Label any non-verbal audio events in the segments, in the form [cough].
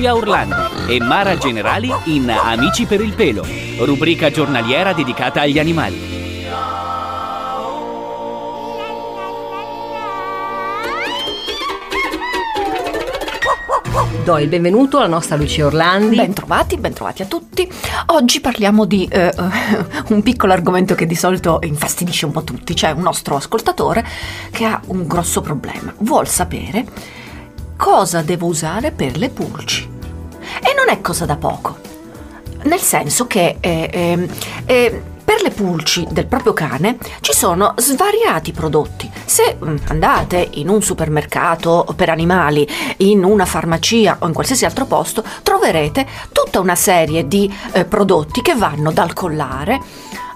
Lucia Orlandi e Mara Generali in Amici per il pelo, rubrica giornaliera dedicata agli animali. Do il benvenuto alla nostra Lucia Orlandi. Bentrovati, bentrovati a tutti. Oggi parliamo di eh, un piccolo argomento che di solito infastidisce un po' tutti. C'è un nostro ascoltatore che ha un grosso problema. Vuol sapere cosa devo usare per le pulci. Non è cosa da poco. Nel senso che eh, eh, eh per le pulci del proprio cane ci sono svariati prodotti. Se mm, andate in un supermercato per animali, in una farmacia o in qualsiasi altro posto, troverete tutta una serie di eh, prodotti che vanno dal collare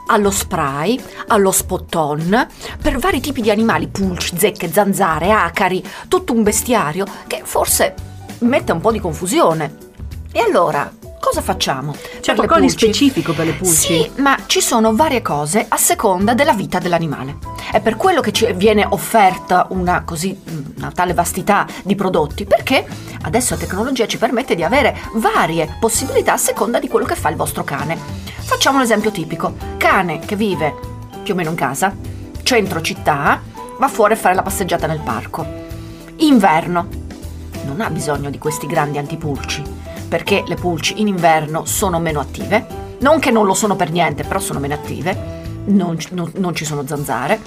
allo spray, allo spot-on, per vari tipi di animali, pulci, zecche, zanzare, acari, tutto un bestiario che forse mette un po' di confusione. E allora, cosa facciamo? C'è qualcosa di specifico per le pulci? Sì, ma ci sono varie cose a seconda della vita dell'animale. È per quello che ci viene offerta una, così, una tale vastità di prodotti, perché adesso la tecnologia ci permette di avere varie possibilità a seconda di quello che fa il vostro cane. Facciamo un esempio tipico. Cane che vive più o meno in casa, centro città, va fuori a fare la passeggiata nel parco. Inverno. Non ha bisogno di questi grandi antipulci perché le pulci in inverno sono meno attive, non che non lo sono per niente, però sono meno attive, non, non, non ci sono zanzare,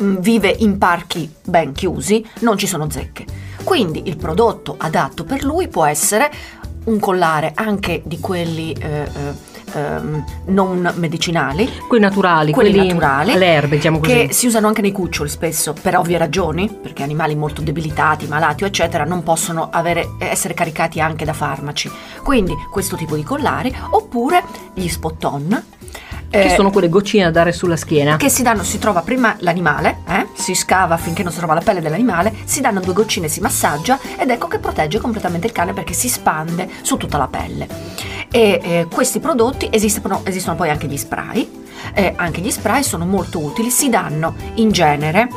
mm, vive in parchi ben chiusi, non ci sono zecche. Quindi il prodotto adatto per lui può essere un collare anche di quelli eh, eh, ehm, non medicinali. Quelli naturali, quelli, quelli naturali. Le erbe, diciamo così. Che si usano anche nei cuccioli spesso, per ovvie ragioni, perché animali molto debilitati, malati, eccetera, non possono avere, essere caricati anche da farmaci. Quindi questo tipo di collari, oppure gli spot-on, che eh, sono quelle goccine da dare sulla schiena. Che si danno, si trova prima l'animale, eh? si scava finché non si trova la pelle dell'animale, si danno due goccine, si massaggia ed ecco che protegge completamente il cane perché si spande su tutta la pelle. E eh, questi prodotti esistono, esistono, poi anche gli spray, eh, anche gli spray sono molto utili, si danno in genere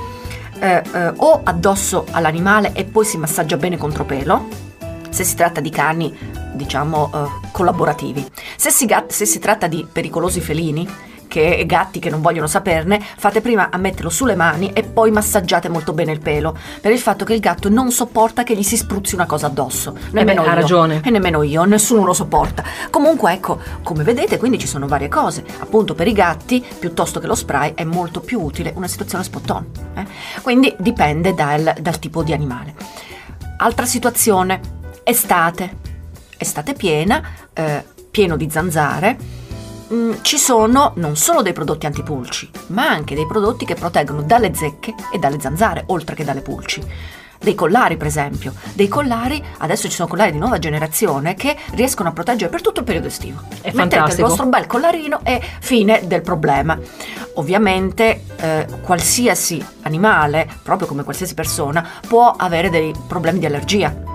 eh, eh, o addosso all'animale e poi si massaggia bene contro pelo, se si tratta di cani diciamo uh, collaborativi. Se si, se si tratta di pericolosi felini, che gatti che non vogliono saperne, fate prima a metterlo sulle mani e poi massaggiate molto bene il pelo, per il fatto che il gatto non sopporta che gli si spruzzi una cosa addosso. Nemmeno eh io. Ha ragione. E nemmeno io, nessuno lo sopporta. Comunque, ecco, come vedete, quindi ci sono varie cose. Appunto, per i gatti, piuttosto che lo spray, è molto più utile una situazione spot on. Eh? Quindi dipende dal, dal tipo di animale. Altra situazione, estate estate piena, eh, pieno di zanzare, mm, ci sono non solo dei prodotti antipulci, ma anche dei prodotti che proteggono dalle zecche e dalle zanzare, oltre che dalle pulci. Dei collari, per esempio. Dei collari, adesso ci sono collari di nuova generazione che riescono a proteggere per tutto il periodo estivo. È Mettete fantastico. il vostro bel collarino e fine del problema. Ovviamente eh, qualsiasi animale, proprio come qualsiasi persona, può avere dei problemi di allergia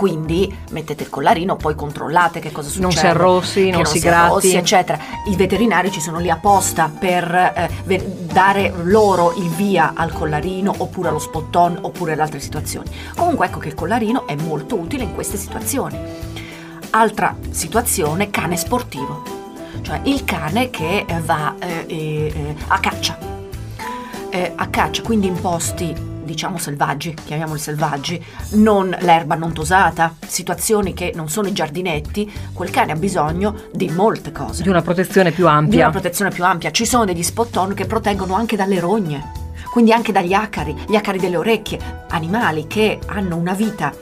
quindi mettete il collarino, poi controllate che cosa succede. Non si arrossi, non, non si, si gratti. Arrossi, eccetera. I veterinari ci sono lì apposta per eh, dare loro il via al collarino oppure allo spot-on oppure ad altre situazioni. Comunque ecco che il collarino è molto utile in queste situazioni. Altra situazione, cane sportivo, cioè il cane che va eh, eh, a caccia. Eh, a caccia, quindi in posti diciamo selvaggi, chiamiamoli selvaggi, non l'erba non tosata, situazioni che non sono i giardinetti, quel cane ha bisogno di molte cose. Di una protezione più ampia. Di una protezione più ampia. Ci sono degli spot-on che proteggono anche dalle rogne, quindi anche dagli acari, gli acari delle orecchie, animali che hanno una vita...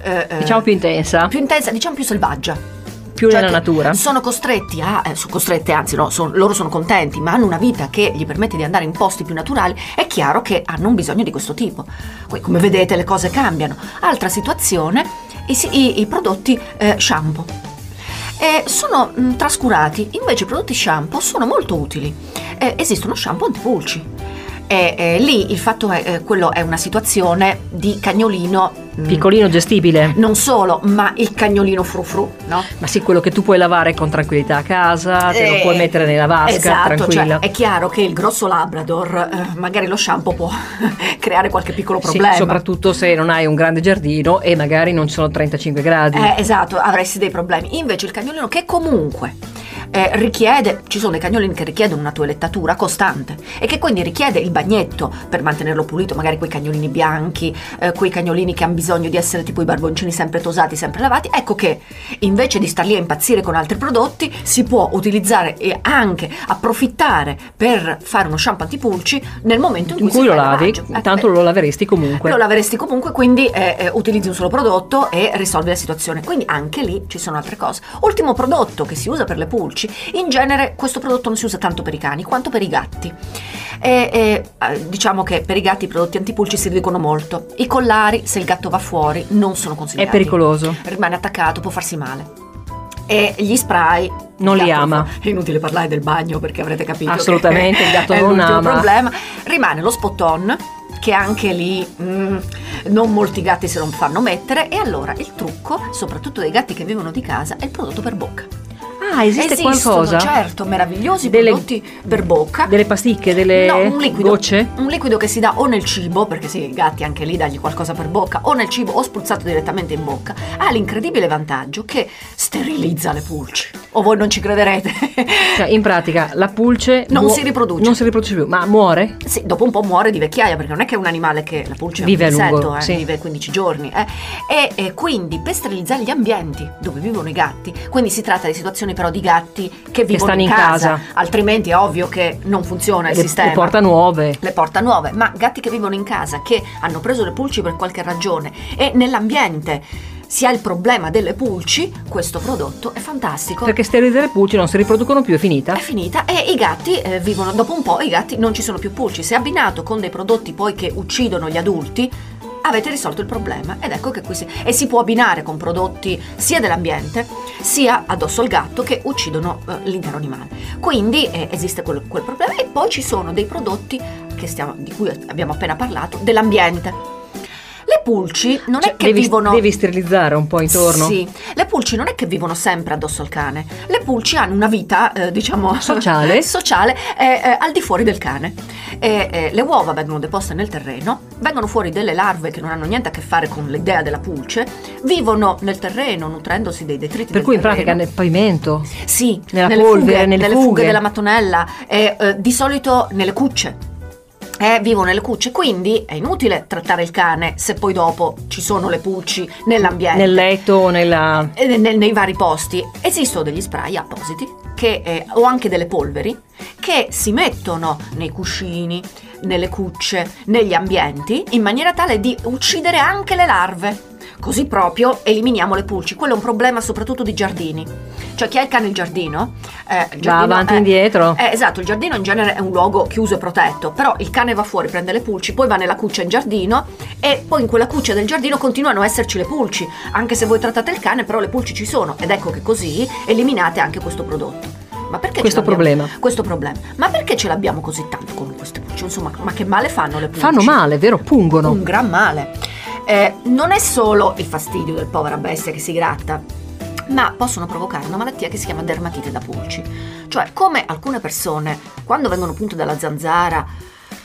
Eh, diciamo più intensa. Più intensa, diciamo più selvaggia Più Cioè nella che natura. Sono costretti a, eh, sono costrette, anzi no, son- loro sono contenti, ma hanno una vita che gli permette di andare in posti più naturali, è chiaro che hanno un bisogno di questo tipo. Poi come vedete le cose cambiano. Altra situazione, i, i- i prodotti eh, shampoo. Eh, sono mh, trascurati, invece i prodotti shampoo sono molto utili. Eh, esistono shampoo antipulci. E eh, lì il fatto è, eh, quello è una situazione di cagnolino. mh, Piccolino, gestibile. Non solo, ma il cagnolino frufru, no? Ma sì, quello che tu puoi lavare con tranquillità a casa, te lo Eh, puoi mettere nella vasca, esatto, tranquillo. Cioè, è chiaro che il grosso Labrador, eh, magari lo shampoo può [laughs] creare qualche piccolo Sì, problema. soprattutto se non hai un grande giardino e magari non ci sono 35 gradi. Eh, esatto, avresti dei problemi. Invece il cagnolino che comunque eh, richiede, ci sono dei cagnolini che richiedono una toilettatura costante e che quindi richiede il bagnetto per mantenerlo pulito, magari quei cagnolini bianchi, eh, quei cagnolini che hanno bisogno di essere tipo i barboncini sempre tosati, sempre lavati, ecco che invece di star lì a impazzire con altri prodotti si può utilizzare e anche approfittare per fare uno shampoo antipulci nel momento in cui, in cui lo lavi. Eh, tanto eh, lo laveresti comunque. lo laveresti comunque, quindi eh, eh, utilizzi un solo prodotto e risolvi la situazione. Quindi anche lì ci sono altre cose. Ultimo prodotto che si usa per le pulci, in genere questo prodotto non si usa tanto per i cani quanto per i gatti. E, e, eh, diciamo che per i gatti i prodotti antipulci si riducono molto. I collari, se il gatto va fuori, non sono È consigliati. pericoloso. Rimane attaccato, può farsi male. E gli spray Non li ama. fa- È inutile parlare del bagno perché avrete capito. che Assolutamente, il gatto [laughs] è non ama. problema. Rimane lo spot-on che anche lì mm, non molti gatti se lo fanno mettere e allora il trucco, soprattutto dei gatti che vivono di casa, è il prodotto per bocca. Ah, esiste Esistono, qualcosa? certo, meravigliosi Delle- prodotti per bocca. Delle pasticche, delle No, un liquido, gocce? un liquido che si dà o nel cibo, perché sì, i gatti anche lì dagli qualcosa per bocca, o nel cibo o spruzzato direttamente in bocca, ha l'incredibile vantaggio che sterilizza le pulci. O voi non ci crederete? Cioè, in pratica, la pulce Non muo- si riproduce. Non si riproduce più, ma muore? Sì, dopo un po' muore di vecchiaia, perché non è che è un animale che la pulce Vive è a un lungo, insetto, eh, sì. vive 15 giorni. eh. E, e quindi per sterilizzare gli ambienti dove vivono i gatti, quindi si tratta di situazioni però di gatti che vivono stanno in casa. altrimenti è ovvio che non funziona il Le, sistema. le porta nuove. le porta nuove, ma gatti che vivono in casa, che hanno preso le pulci per qualche ragione e nell'ambiente si ha il problema delle pulci, questo prodotto è fantastico. Perché sterilizzare le pulci non si riproducono più, è finita. È finita e i gatti eh, vivono, dopo un po' i gatti non ci sono più pulci. Se abbinato con dei prodotti poi che uccidono gli adulti, avete risolto il problema. Ed ecco che qui si... E si può abbinare con prodotti sia dell'ambiente, sia addosso al gatto che uccidono eh, l'intero animale. Quindi eh, esiste quel, quel problema e poi ci sono dei prodotti che stiamo- di cui abbiamo appena parlato, dell'ambiente. Le pulci non Cioè, è che devi, vivono... devi sterilizzare un po' intorno. Sì, le pulci non è che vivono sempre addosso al cane, le pulci hanno una vita, eh, diciamo, Sociale. [laughs] sociale eh, eh, al di fuori del cane. E, eh, le uova vengono deposte nel terreno, vengono fuori delle larve che non hanno niente a che fare con l'idea della pulce, vivono nel terreno nutrendosi dei detriti Per cui in pratica terreno. nel pavimento. Sì, Nella nelle polvere, fughe, nelle fughe. fughe della mattonella, eh, di solito nelle cucce. Eh, vivono nelle cucce, quindi è inutile trattare il cane se poi dopo ci sono le pulci nell'ambiente. Nel letto o nella... Eh, nel- nei vari posti esistono degli spray appositi che, eh, o anche delle polveri che si mettono nei cuscini, nelle cucce, negli ambienti in maniera tale di uccidere anche le larve. Così proprio eliminiamo le pulci. Quello è un problema soprattutto di giardini. Cioè chi ha il cane in giardino, eh, il Va giardino avanti e indietro. eh, esatto, il giardino in genere è un luogo chiuso e protetto, però il cane va fuori, prende le pulci, poi va nella cuccia in giardino e poi in quella cuccia del giardino continuano a esserci le pulci, anche se voi trattate il cane, però le pulci ci sono ed ecco che così eliminate anche questo prodotto. Ma perché Questo problema. Questo problema. Ma perché ce l'abbiamo così tanto con queste pulci? Insomma, ma che male fanno le pulci? Fanno male, vero? Pungono. Un gran male. Eh, non è solo il fastidio del povera bestia che si gratta, ma possono provocare una malattia che si chiama dermatite da pulci. Cioè, come alcune persone, quando vengono punte dalla zanzara,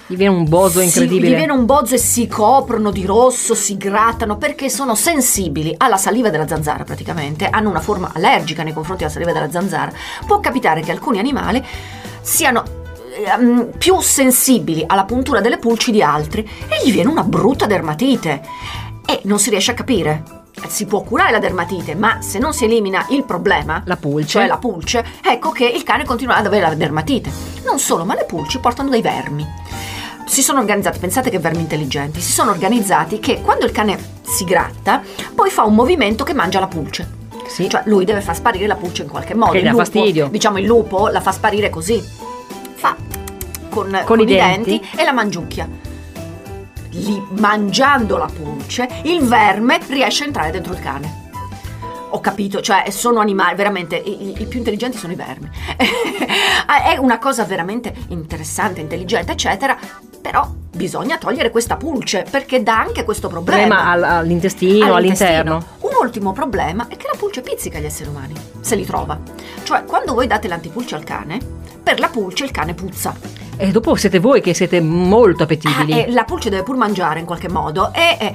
Gli viene un bozo si- incredibile. gli viene un bozzo e si coprono di rosso, si grattano perché sono sensibili alla saliva della zanzara praticamente, hanno una forma allergica nei confronti della saliva della zanzara. Può capitare che alcuni animali siano ehm, più sensibili alla puntura delle pulci di altri e gli viene una brutta dermatite e non si riesce a capire. Si può curare la dermatite, ma se non si elimina il problema, La pulce. cioè la pulce, ecco che il cane continua ad avere la dermatite. Non solo, ma le pulci portano dei vermi. Si sono organizzati, pensate che vermi intelligenti, si sono organizzati che quando il cane si gratta, poi fa un movimento che mangia la pulce. Sì. Cioè lui deve far sparire la pulce in qualche modo. Che dà fastidio. Diciamo il lupo la fa sparire così. Fa con, con i i denti. denti e la mangiucchia. Lì, mangiando la pulce, il verme riesce a entrare dentro il cane. Ho capito, cioè sono animali, veramente, i, i- più intelligenti sono i vermi. [laughs] È una cosa veramente interessante, intelligente, eccetera, però bisogna togliere questa pulce perché dà anche questo problema. Problema al- all'intestino, all'intestino. all'interno. Un ultimo problema è che la pulce pizzica gli esseri umani, se li trova. Cioè, quando voi date l'antipulce al cane, per la pulce il cane puzza. E dopo siete voi che siete molto Ah, appetibili. e la pulce deve pur mangiare in qualche modo e, e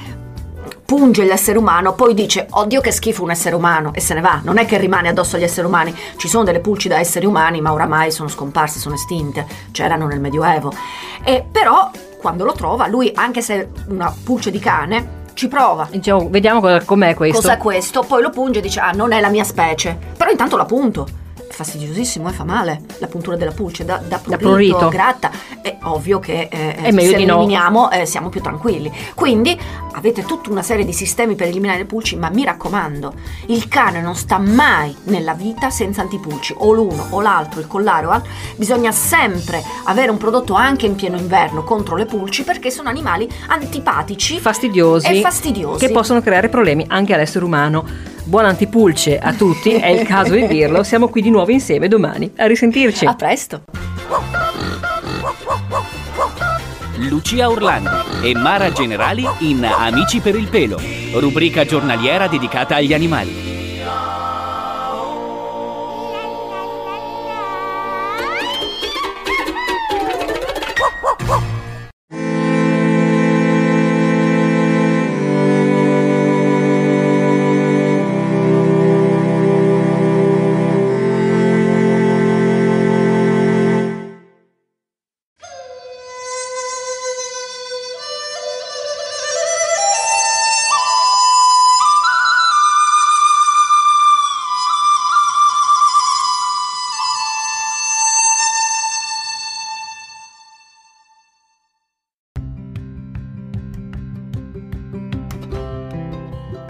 punge l'essere umano, poi dice oddio che schifo un essere umano e se ne va. Non è che rimane addosso agli esseri umani. Ci sono delle pulci da esseri umani, ma oramai sono scomparse, sono estinte. C'erano nel Medioevo. E però quando lo trova, lui, anche se è una pulce di cane, ci prova. Diciamo, vediamo com'è questo. Cos'è questo? Poi lo punge e dice: Ah, non è la mia specie. Però intanto la punto. Fastidiosissimo e fa male la puntura della pulce, da, da prurito, prurito. gratta. È ovvio che eh, È meglio se di no. eliminiamo eh, siamo più tranquilli. Quindi avete tutta una serie di sistemi per eliminare le pulci, ma mi raccomando, il cane non sta mai nella vita senza antipulci, o l'uno o l'altro, il collare o altro. Bisogna sempre avere un prodotto anche in pieno inverno contro le pulci perché sono animali antipatici fastidiosi, e fastidiosi. che possono creare problemi anche all'essere umano. Buon antipulce a tutti, è il caso di dirlo. Siamo qui di nuovo insieme domani. A risentirci. A presto! Lucia Orlandi e Mara Generali in Amici per il pelo, rubrica giornaliera dedicata agli animali.